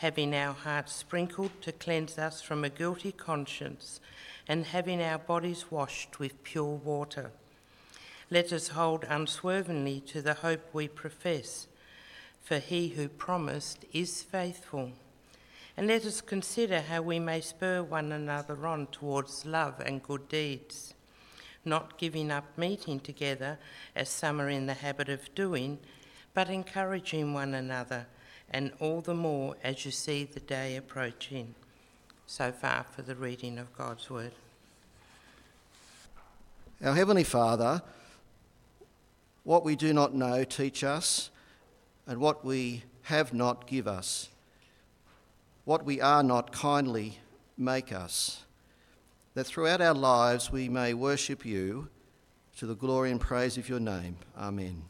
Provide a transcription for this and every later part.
having our hearts sprinkled to cleanse us from a guilty conscience, and having our bodies washed with pure water. Let us hold unswervingly to the hope we profess, for he who promised is faithful. And let us consider how we may spur one another on towards love and good deeds, not giving up meeting together as some are in the habit of doing, but encouraging one another, and all the more as you see the day approaching. So far for the reading of God's word. Our Heavenly Father, what we do not know, teach us, and what we have not, give us. What we are not, kindly make us. That throughout our lives we may worship you to the glory and praise of your name. Amen.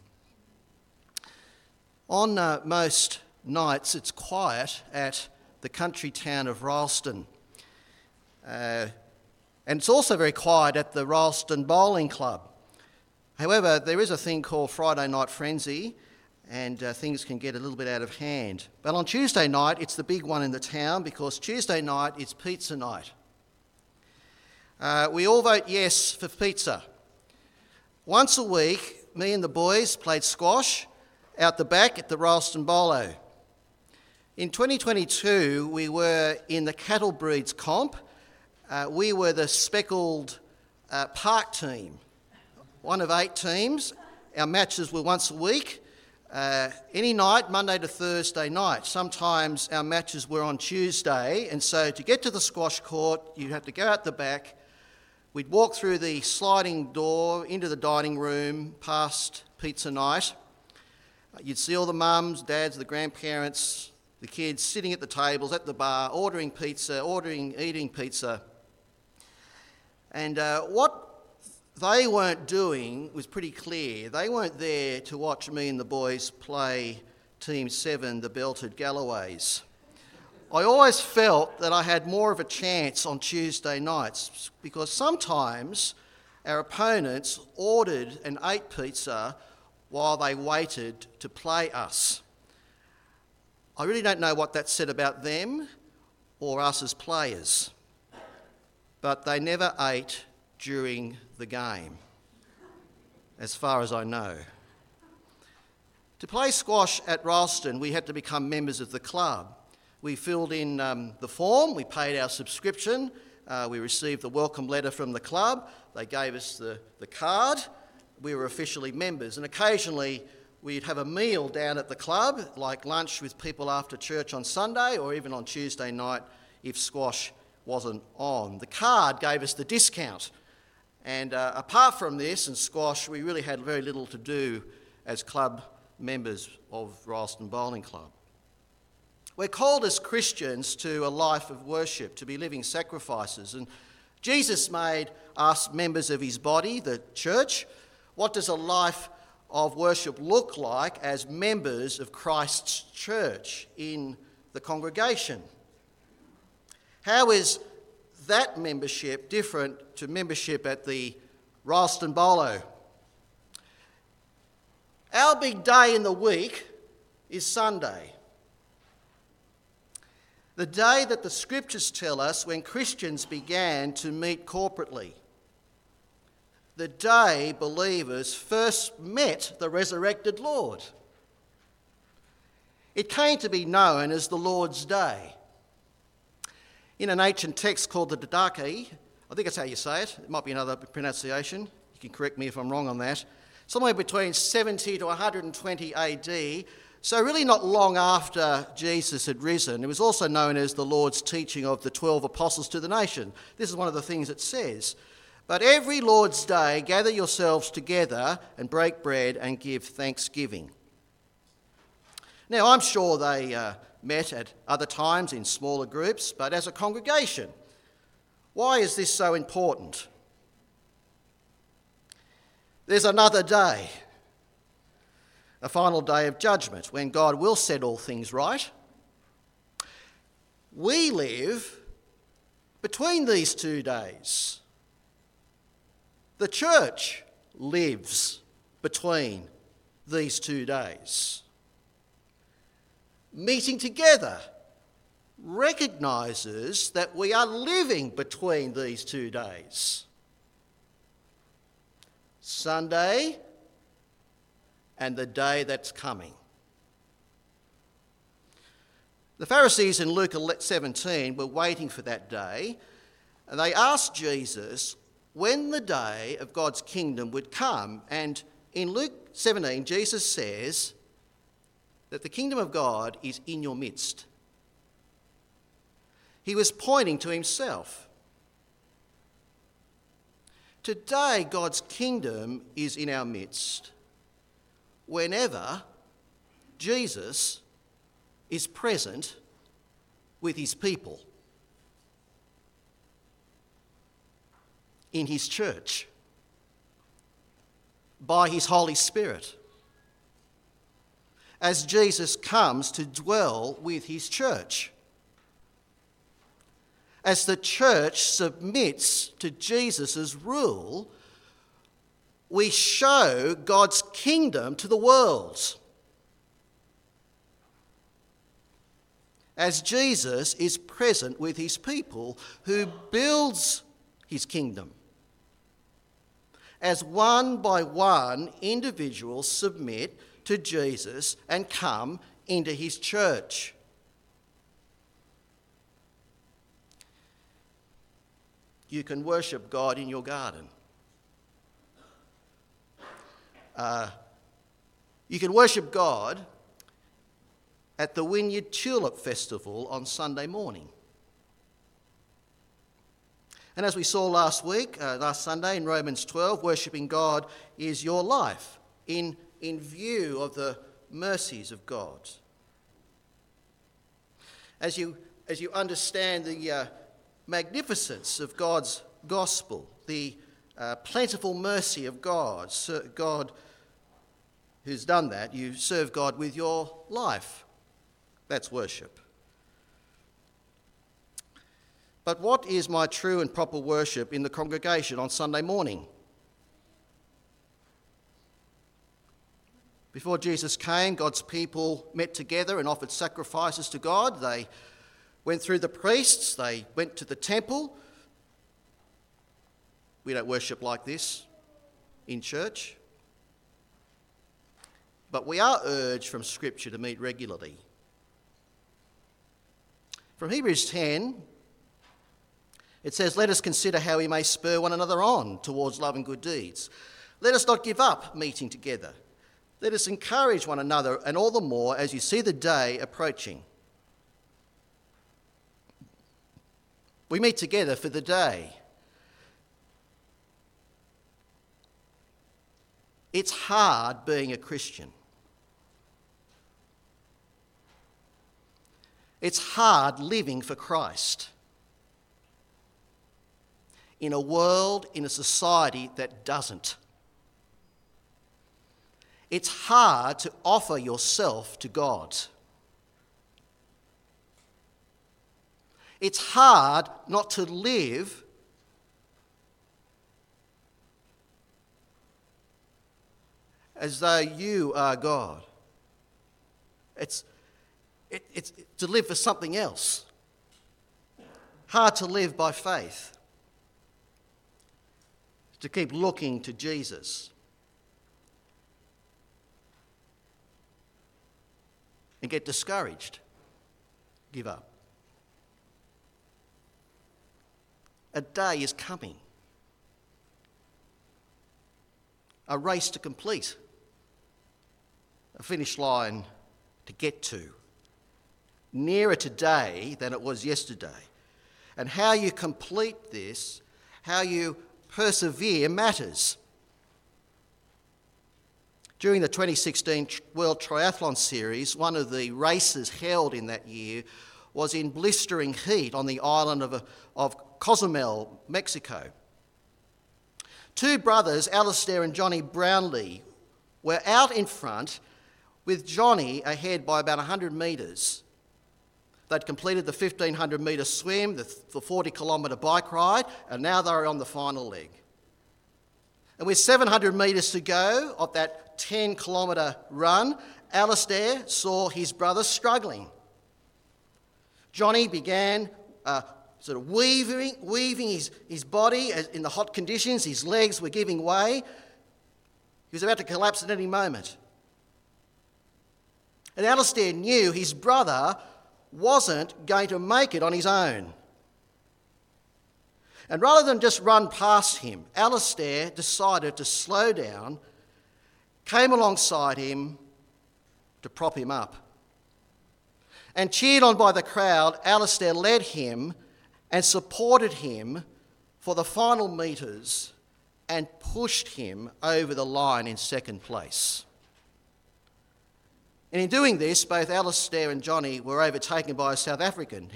On uh, most nights, it's quiet at the country town of Rylstone. Uh, and it's also very quiet at the Rylstone Bowling Club. However, there is a thing called Friday Night Frenzy, and uh, things can get a little bit out of hand. But on Tuesday night, it's the big one in the town because Tuesday night is pizza night. Uh, we all vote yes for pizza. Once a week, me and the boys played squash out the back at the Rylstone Bolo. In 2022, we were in the cattle breeds comp. Uh, we were the speckled uh, park team, one of eight teams. Our matches were once a week, uh, any night, Monday to Thursday night. Sometimes our matches were on Tuesday, and so to get to the squash court, you'd have to go out the back. We'd walk through the sliding door into the dining room past pizza night. You'd see all the mums, dads, the grandparents, the kids sitting at the tables at the bar, ordering pizza, ordering, eating pizza. And uh, what they weren't doing was pretty clear. They weren't there to watch me and the boys play Team 7, the Belted Galloways. I always felt that I had more of a chance on Tuesday nights because sometimes our opponents ordered and ate pizza while they waited to play us. I really don't know what that said about them or us as players, but they never ate during the game, as far as I know. To play squash at Rylstone, we had to become members of the club. We filled in um, the form, we paid our subscription, uh, we received the welcome letter from the club, they gave us the, the card, we were officially members. And occasionally we'd have a meal down at the club, like lunch with people after church on Sunday or even on Tuesday night if squash wasn't on. The card gave us the discount. And uh, apart from this and squash, we really had very little to do as club members of Rylstone Bowling Club. We're called as Christians to a life of worship, to be living sacrifices. And Jesus made us members of his body, the church, what does a life of worship look like as members of Christ's church in the congregation? How is that membership different to membership at the Rylstone Bolo? Our big day in the week is Sunday. The day that the scriptures tell us when Christians began to meet corporately the day believers first met the resurrected Lord. It came to be known as the Lord's Day. In an ancient text called the Didache, I think that's how you say it, it might be another pronunciation, you can correct me if I'm wrong on that, somewhere between 70 to 120 AD, so really not long after Jesus had risen. It was also known as the Lord's teaching of the 12 apostles to the nation. This is one of the things it says. But every Lord's day, gather yourselves together and break bread and give thanksgiving. Now, I'm sure they uh, met at other times in smaller groups, but as a congregation. Why is this so important? There's another day, a final day of judgment, when God will set all things right. We live between these two days. The church lives between these two days. Meeting together recognises that we are living between these two days. Sunday and the day that's coming. The Pharisees in Luke 17 were waiting for that day, and they asked Jesus when the day of God's kingdom would come. And in Luke 17, Jesus says that the kingdom of God is in your midst. He was pointing to himself. Today, God's kingdom is in our midst whenever Jesus is present with his people in his church by his Holy Spirit as Jesus comes to dwell with his church as the church submits to Jesus' rule, we show God's kingdom to the world. As Jesus is present with his people who builds his kingdom. As one by one individuals submit to Jesus and come into his church. you can worship God in your garden. Uh, you can worship God at the Wynyard Tulip Festival on Sunday morning. And as we saw last week, uh, last Sunday in Romans 12, worshipping God is your life in, in view of the mercies of God. As you, as you understand the, uh, magnificence of God's gospel, the uh, plentiful mercy of God. God who's done that, you serve God with your life. That's worship. But what is my true and proper worship in the congregation on Sunday morning? Before Jesus came, God's people met together and offered sacrifices to God. They went through the priests, they went to the temple. We don't worship like this in church. But we are urged from Scripture to meet regularly. From Hebrews 10, it says, Let us consider how we may spur one another on towards love and good deeds. Let us not give up meeting together. Let us encourage one another, and all the more as you see the day approaching. We meet together for the day. It's hard being a Christian. It's hard living for Christ in a world, in a society that doesn't. It's hard to offer yourself to God. It's hard not to live as though you are God. It's, it, it's to live for something else. Hard to live by faith. To keep looking to Jesus. And get discouraged, give up. A day is coming. A race to complete. A finish line to get to. Nearer today than it was yesterday. And how you complete this, how you persevere, matters. During the 2016 World Triathlon Series, one of the races held in that year was in blistering heat on the island of, of Cozumel, Mexico. Two brothers, Alistair and Johnny Brownlee, were out in front with Johnny ahead by about 100 metres. They'd completed the 1500 metre swim, the 40 kilometre bike ride, and now they're on the final leg. And with 700 metres to go of that 10 kilometre run, Alistair saw his brother struggling. Johnny began uh, sort of weaving, weaving his, his body in the hot conditions. His legs were giving way. He was about to collapse at any moment. And Alistair knew his brother wasn't going to make it on his own. And rather than just run past him, Alistair decided to slow down, came alongside him to prop him up. And cheered on by the crowd, Alistair led him and supported him for the final metres and pushed him over the line in second place. And in doing this, both Alistair and Johnny were overtaken by a South African.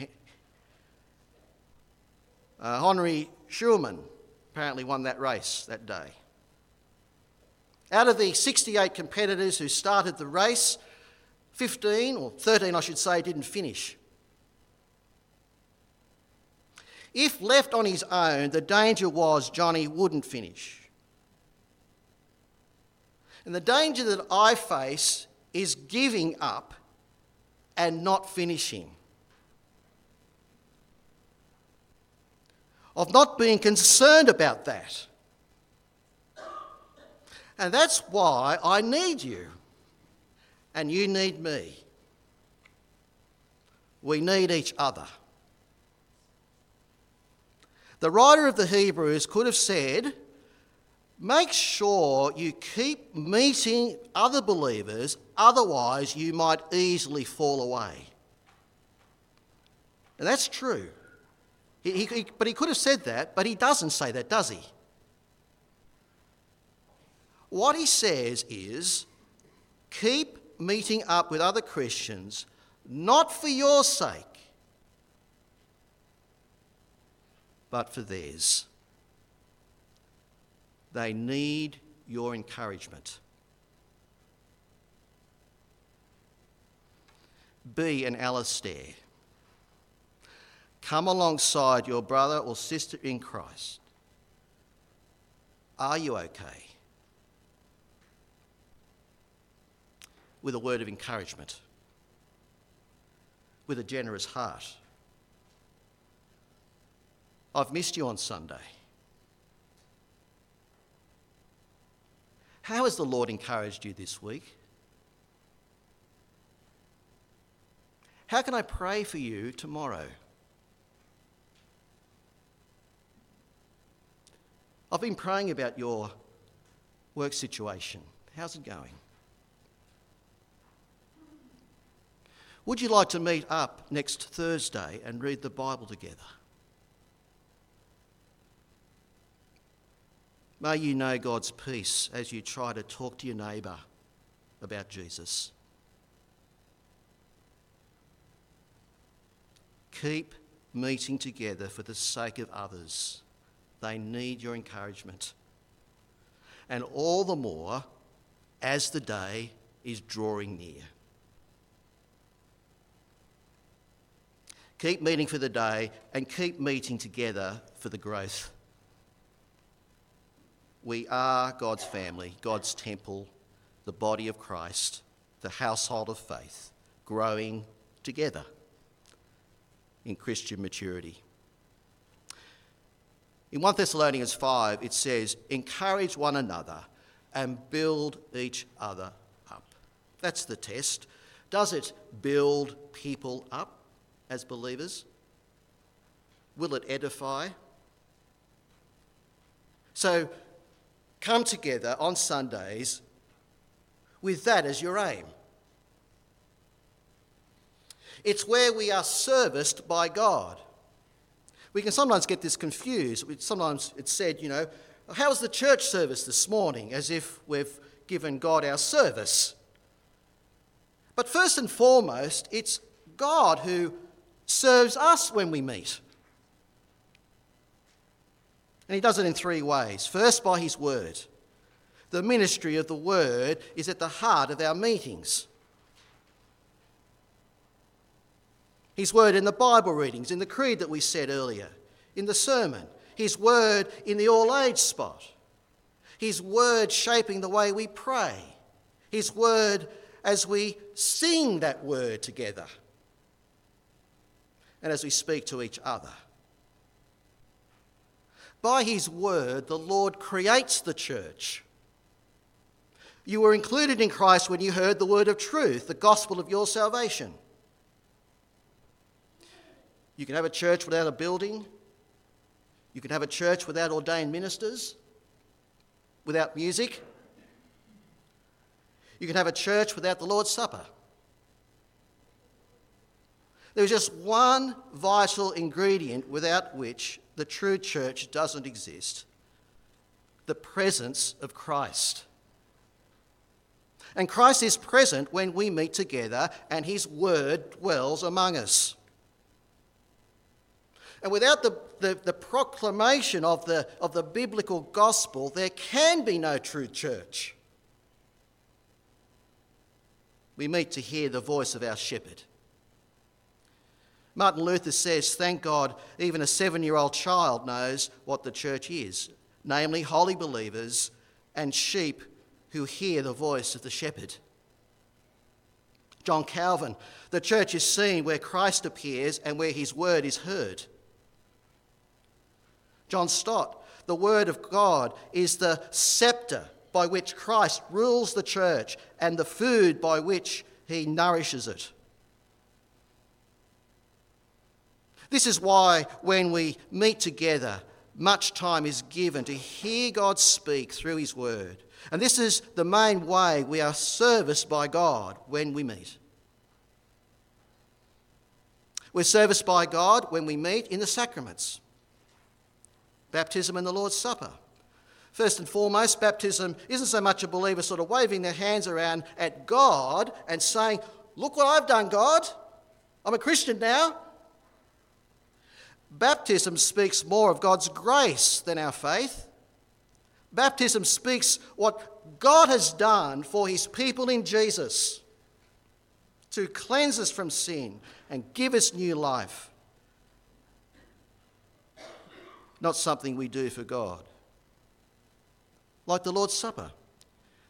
Uh, Henri Schoeman apparently won that race that day. Out of the 68 competitors who started the race, 15, or 13 I should say, didn't finish. If left on his own, the danger was Johnny wouldn't finish. And the danger that I face is giving up and not finishing. Of not being concerned about that. And that's why I need you, and you need me. We need each other. The writer of the Hebrews could have said, Make sure you keep meeting other believers, otherwise, you might easily fall away. And that's true. He, he, but he could have said that, but he doesn't say that, does he? What he says is keep meeting up with other Christians, not for your sake, but for theirs. They need your encouragement. Be an Alistair. Come alongside your brother or sister in Christ. Are you okay? With a word of encouragement, with a generous heart. I've missed you on Sunday. How has the Lord encouraged you this week? How can I pray for you tomorrow? I've been praying about your work situation. How's it going? Would you like to meet up next Thursday and read the Bible together? May you know God's peace as you try to talk to your neighbour about Jesus. Keep meeting together for the sake of others. They need your encouragement. And all the more as the day is drawing near. Keep meeting for the day and keep meeting together for the growth we are God's family, God's temple, the body of Christ, the household of faith, growing together in Christian maturity. In 1 Thessalonians 5, it says, Encourage one another and build each other up. That's the test. Does it build people up as believers? Will it edify? So, come together on Sundays with that as your aim. It's where we are serviced by God. We can sometimes get this confused. Sometimes it's said, you know, how was the church service this morning? As if we've given God our service. But first and foremost, it's God who serves us when we meet. And he does it in three ways. First, by his word. The ministry of the word is at the heart of our meetings. His word in the Bible readings, in the creed that we said earlier, in the sermon, His word in the all age spot, His word shaping the way we pray, His word as we sing that word together, and as we speak to each other. By His word, the Lord creates the church. You were included in Christ when you heard the word of truth, the gospel of your salvation. You can have a church without a building. You can have a church without ordained ministers, without music. You can have a church without the Lord's Supper. There's just one vital ingredient without which the true church doesn't exist the presence of Christ. And Christ is present when we meet together and his word dwells among us. And without the, the, the, proclamation of the, of the biblical gospel, there can be no true church. We meet to hear the voice of our shepherd. Martin Luther says, Thank God, even a seven year old child knows what the church is namely, holy believers and sheep who hear the voice of the shepherd. John Calvin, the church is seen where Christ appears and where his word is heard. John Stott, the Word of God is the sceptre by which Christ rules the church and the food by which he nourishes it. This is why, when we meet together, much time is given to hear God speak through His Word. And this is the main way we are serviced by God when we meet. We're serviced by God when we meet in the sacraments baptism and the Lord's Supper. First and foremost, baptism isn't so much a believer sort of waving their hands around at God and saying, Look what I've done, God. I'm a Christian now. Baptism speaks more of God's grace than our faith. Baptism speaks what God has done for his people in Jesus to cleanse us from sin and give us new life not something we do for God. Like the Lord's Supper,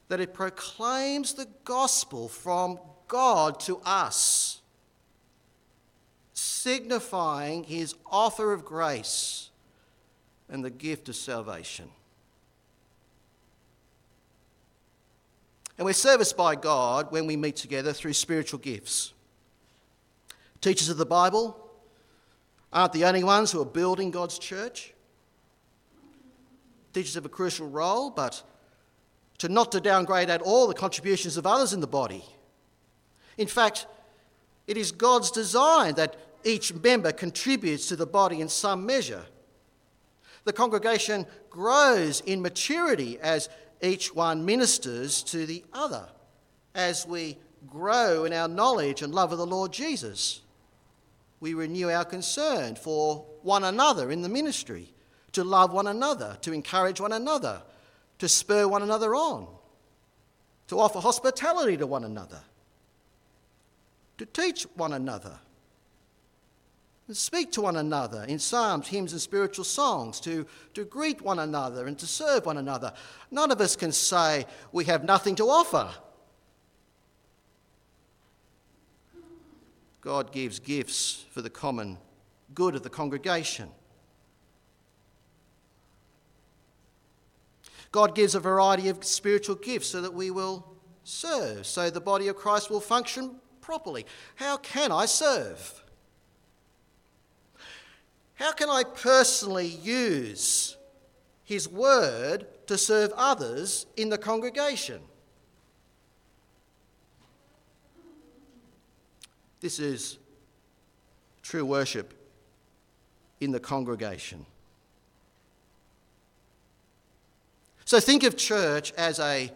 that it proclaims the gospel from God to us, signifying his offer of grace and the gift of salvation. And we're serviced by God when we meet together through spiritual gifts. Teachers of the Bible aren't the only ones who are building God's church teachers have a crucial role, but to not to downgrade at all the contributions of others in the body. In fact, it is God's design that each member contributes to the body in some measure. The congregation grows in maturity as each one ministers to the other, as we grow in our knowledge and love of the Lord Jesus. We renew our concern for one another in the ministry to love one another, to encourage one another, to spur one another on, to offer hospitality to one another, to teach one another, speak to one another in psalms, hymns, and spiritual songs, to, to greet one another and to serve one another. None of us can say we have nothing to offer. God gives gifts for the common good of the congregation. God gives a variety of spiritual gifts so that we will serve, so the body of Christ will function properly. How can I serve? How can I personally use His word to serve others in the congregation? This is true worship in the congregation. So think of church as a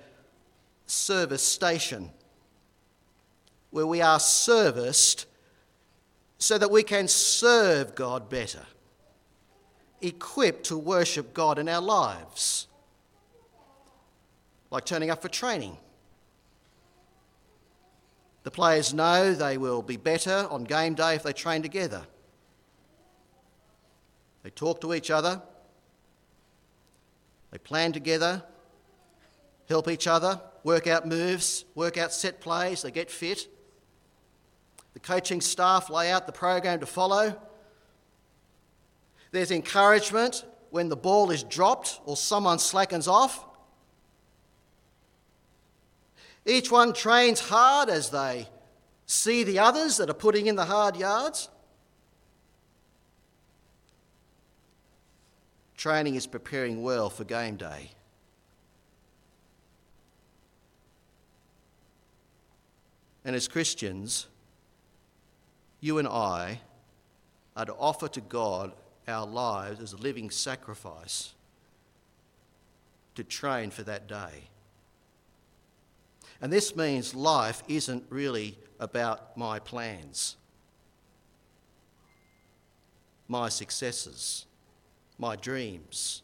service station where we are serviced so that we can serve God better, equipped to worship God in our lives, like turning up for training. The players know they will be better on game day if they train together. They talk to each other, they plan together, help each other, work out moves, work out set plays, they get fit. The coaching staff lay out the program to follow. There's encouragement when the ball is dropped or someone slackens off. Each one trains hard as they see the others that are putting in the hard yards. Training is preparing well for game day. And as Christians, you and I are to offer to God our lives as a living sacrifice to train for that day. And this means life isn't really about my plans, my successes, my dreams,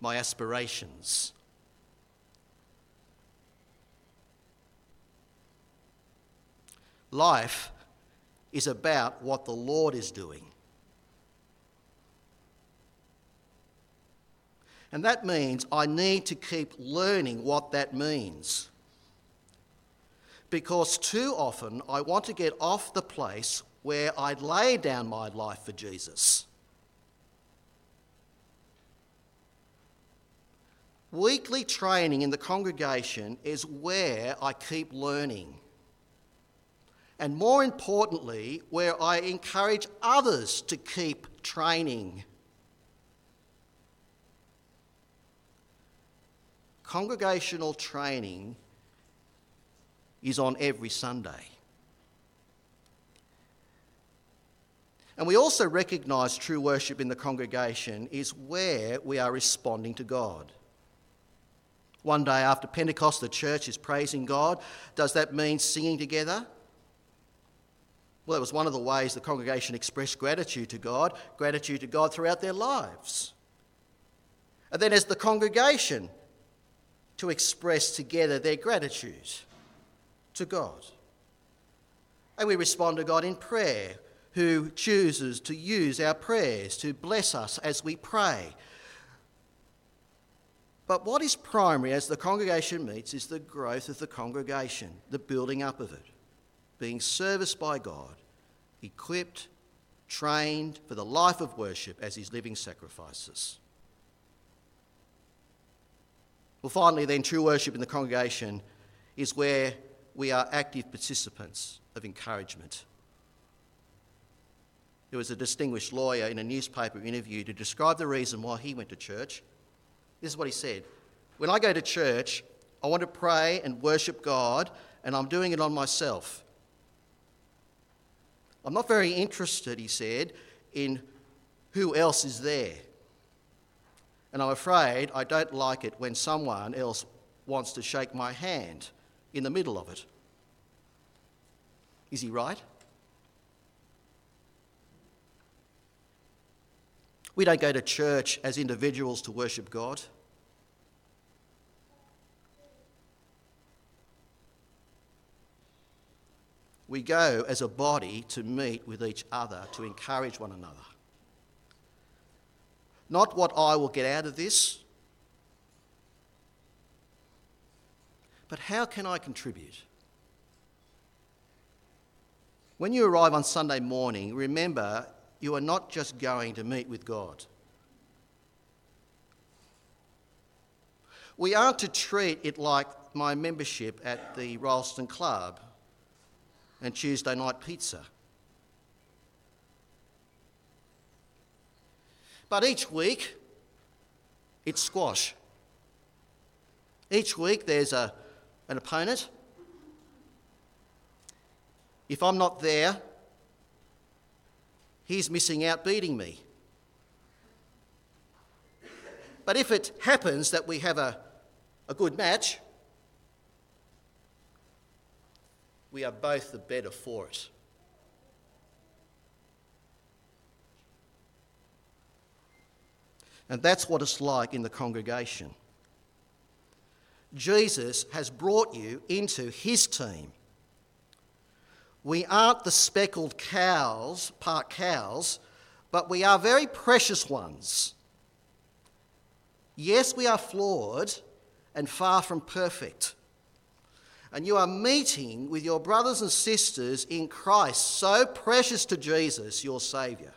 my aspirations. Life is about what the Lord is doing. And that means I need to keep learning what that means. Because too often I want to get off the place where I lay down my life for Jesus. Weekly training in the congregation is where I keep learning and more importantly, where I encourage others to keep training. Congregational training is on every Sunday. And we also recognise true worship in the congregation is where we are responding to God. One day after Pentecost, the church is praising God. Does that mean singing together? Well, it was one of the ways the congregation expressed gratitude to God, gratitude to God throughout their lives. And then, as the congregation, to express together their gratitude to God. And we respond to God in prayer, who chooses to use our prayers to bless us as we pray. But what is primary as the congregation meets is the growth of the congregation, the building up of it being serviced by God, equipped, trained for the life of worship as his living sacrifices. Well, finally, then, true worship in the congregation is where we are active participants of encouragement. There was a distinguished lawyer in a newspaper interview to describe the reason why he went to church. This is what he said When I go to church, I want to pray and worship God, and I'm doing it on myself. I'm not very interested, he said, in who else is there. And I'm afraid I don't like it when someone else wants to shake my hand in the middle of it. Is he right? We don't go to church as individuals to worship God. We go as a body to meet with each other to encourage one another. Not what I will get out of this, but how can I contribute? When you arrive on Sunday morning, remember you are not just going to meet with God. We aren't to treat it like my membership at the Rylstone Club and Tuesday night pizza. But each week, it's squash. Each week, there's a, an opponent. If I'm not there, he's missing out beating me. But if it happens that we have a, a good match, we are both the better for it. And that's what it's like in the congregation. Jesus has brought you into his team. We aren't the speckled cows, part cows, but we are very precious ones. Yes, we are flawed and far from perfect. And you are meeting with your brothers and sisters in Christ, so precious to Jesus, your Saviour,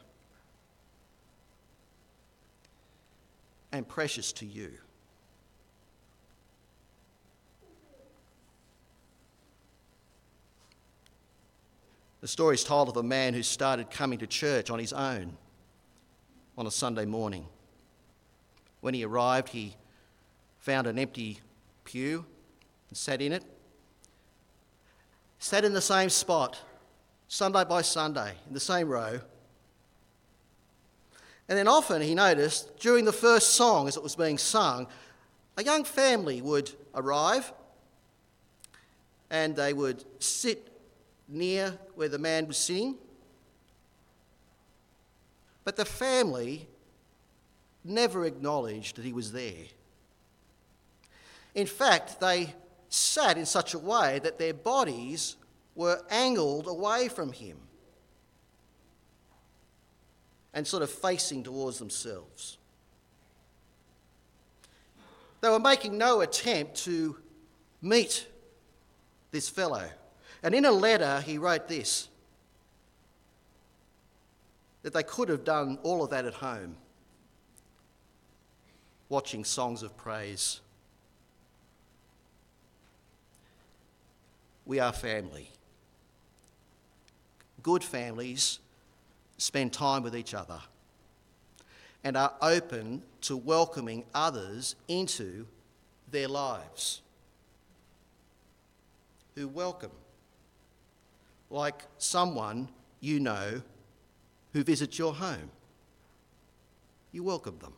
and precious to you. The story is told of a man who started coming to church on his own on a Sunday morning. When he arrived, he found an empty pew and sat in it. Sat in the same spot, Sunday by Sunday, in the same row. And then often he noticed during the first song, as it was being sung, a young family would arrive and they would sit near where the man was sitting but the family never acknowledged that he was there. In fact, they sat in such a way that their bodies were angled away from him and sort of facing towards themselves. They were making no attempt to meet this fellow. And in a letter, he wrote this that they could have done all of that at home, watching songs of praise. We are family. Good families spend time with each other and are open to welcoming others into their lives. Who welcome, like someone you know who visits your home. You welcome them.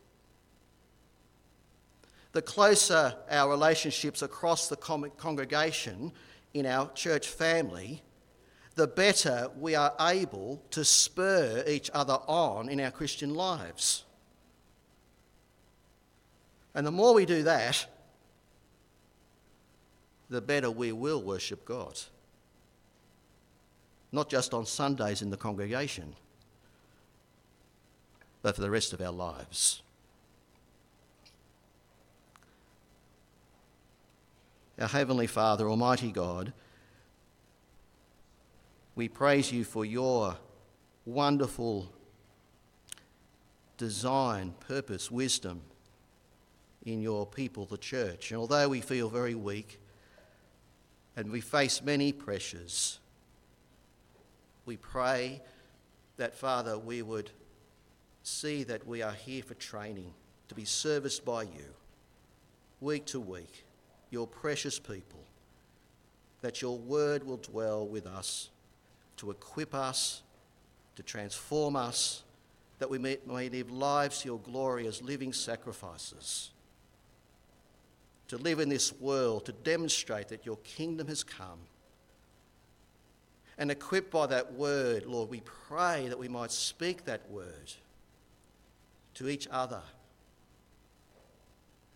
The closer our relationships across the congregation in our church family, the better we are able to spur each other on in our Christian lives. And the more we do that, the better we will worship God. Not just on Sundays in the congregation but for the rest of our lives. Our Heavenly Father, Almighty God, we praise you for your wonderful design, purpose, wisdom in your people, the church. And although we feel very weak and we face many pressures, we pray that, Father, we would see that we are here for training, to be serviced by you, week to week, your precious people, that your word will dwell with us, to equip us, to transform us, that we may, may live lives to your glory as living sacrifices. To live in this world, to demonstrate that your kingdom has come. And equipped by that word, Lord, we pray that we might speak that word to each other,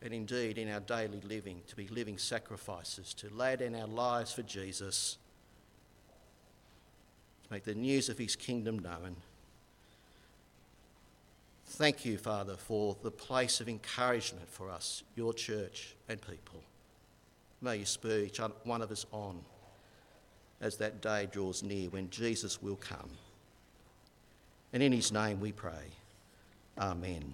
and indeed in our daily living, to be living sacrifices, to lay down our lives for Jesus, to make the news of his kingdom known. Thank you, Father, for the place of encouragement for us, your church and people. May you spur each one of us on as that day draws near when Jesus will come. And in his name we pray. Amen.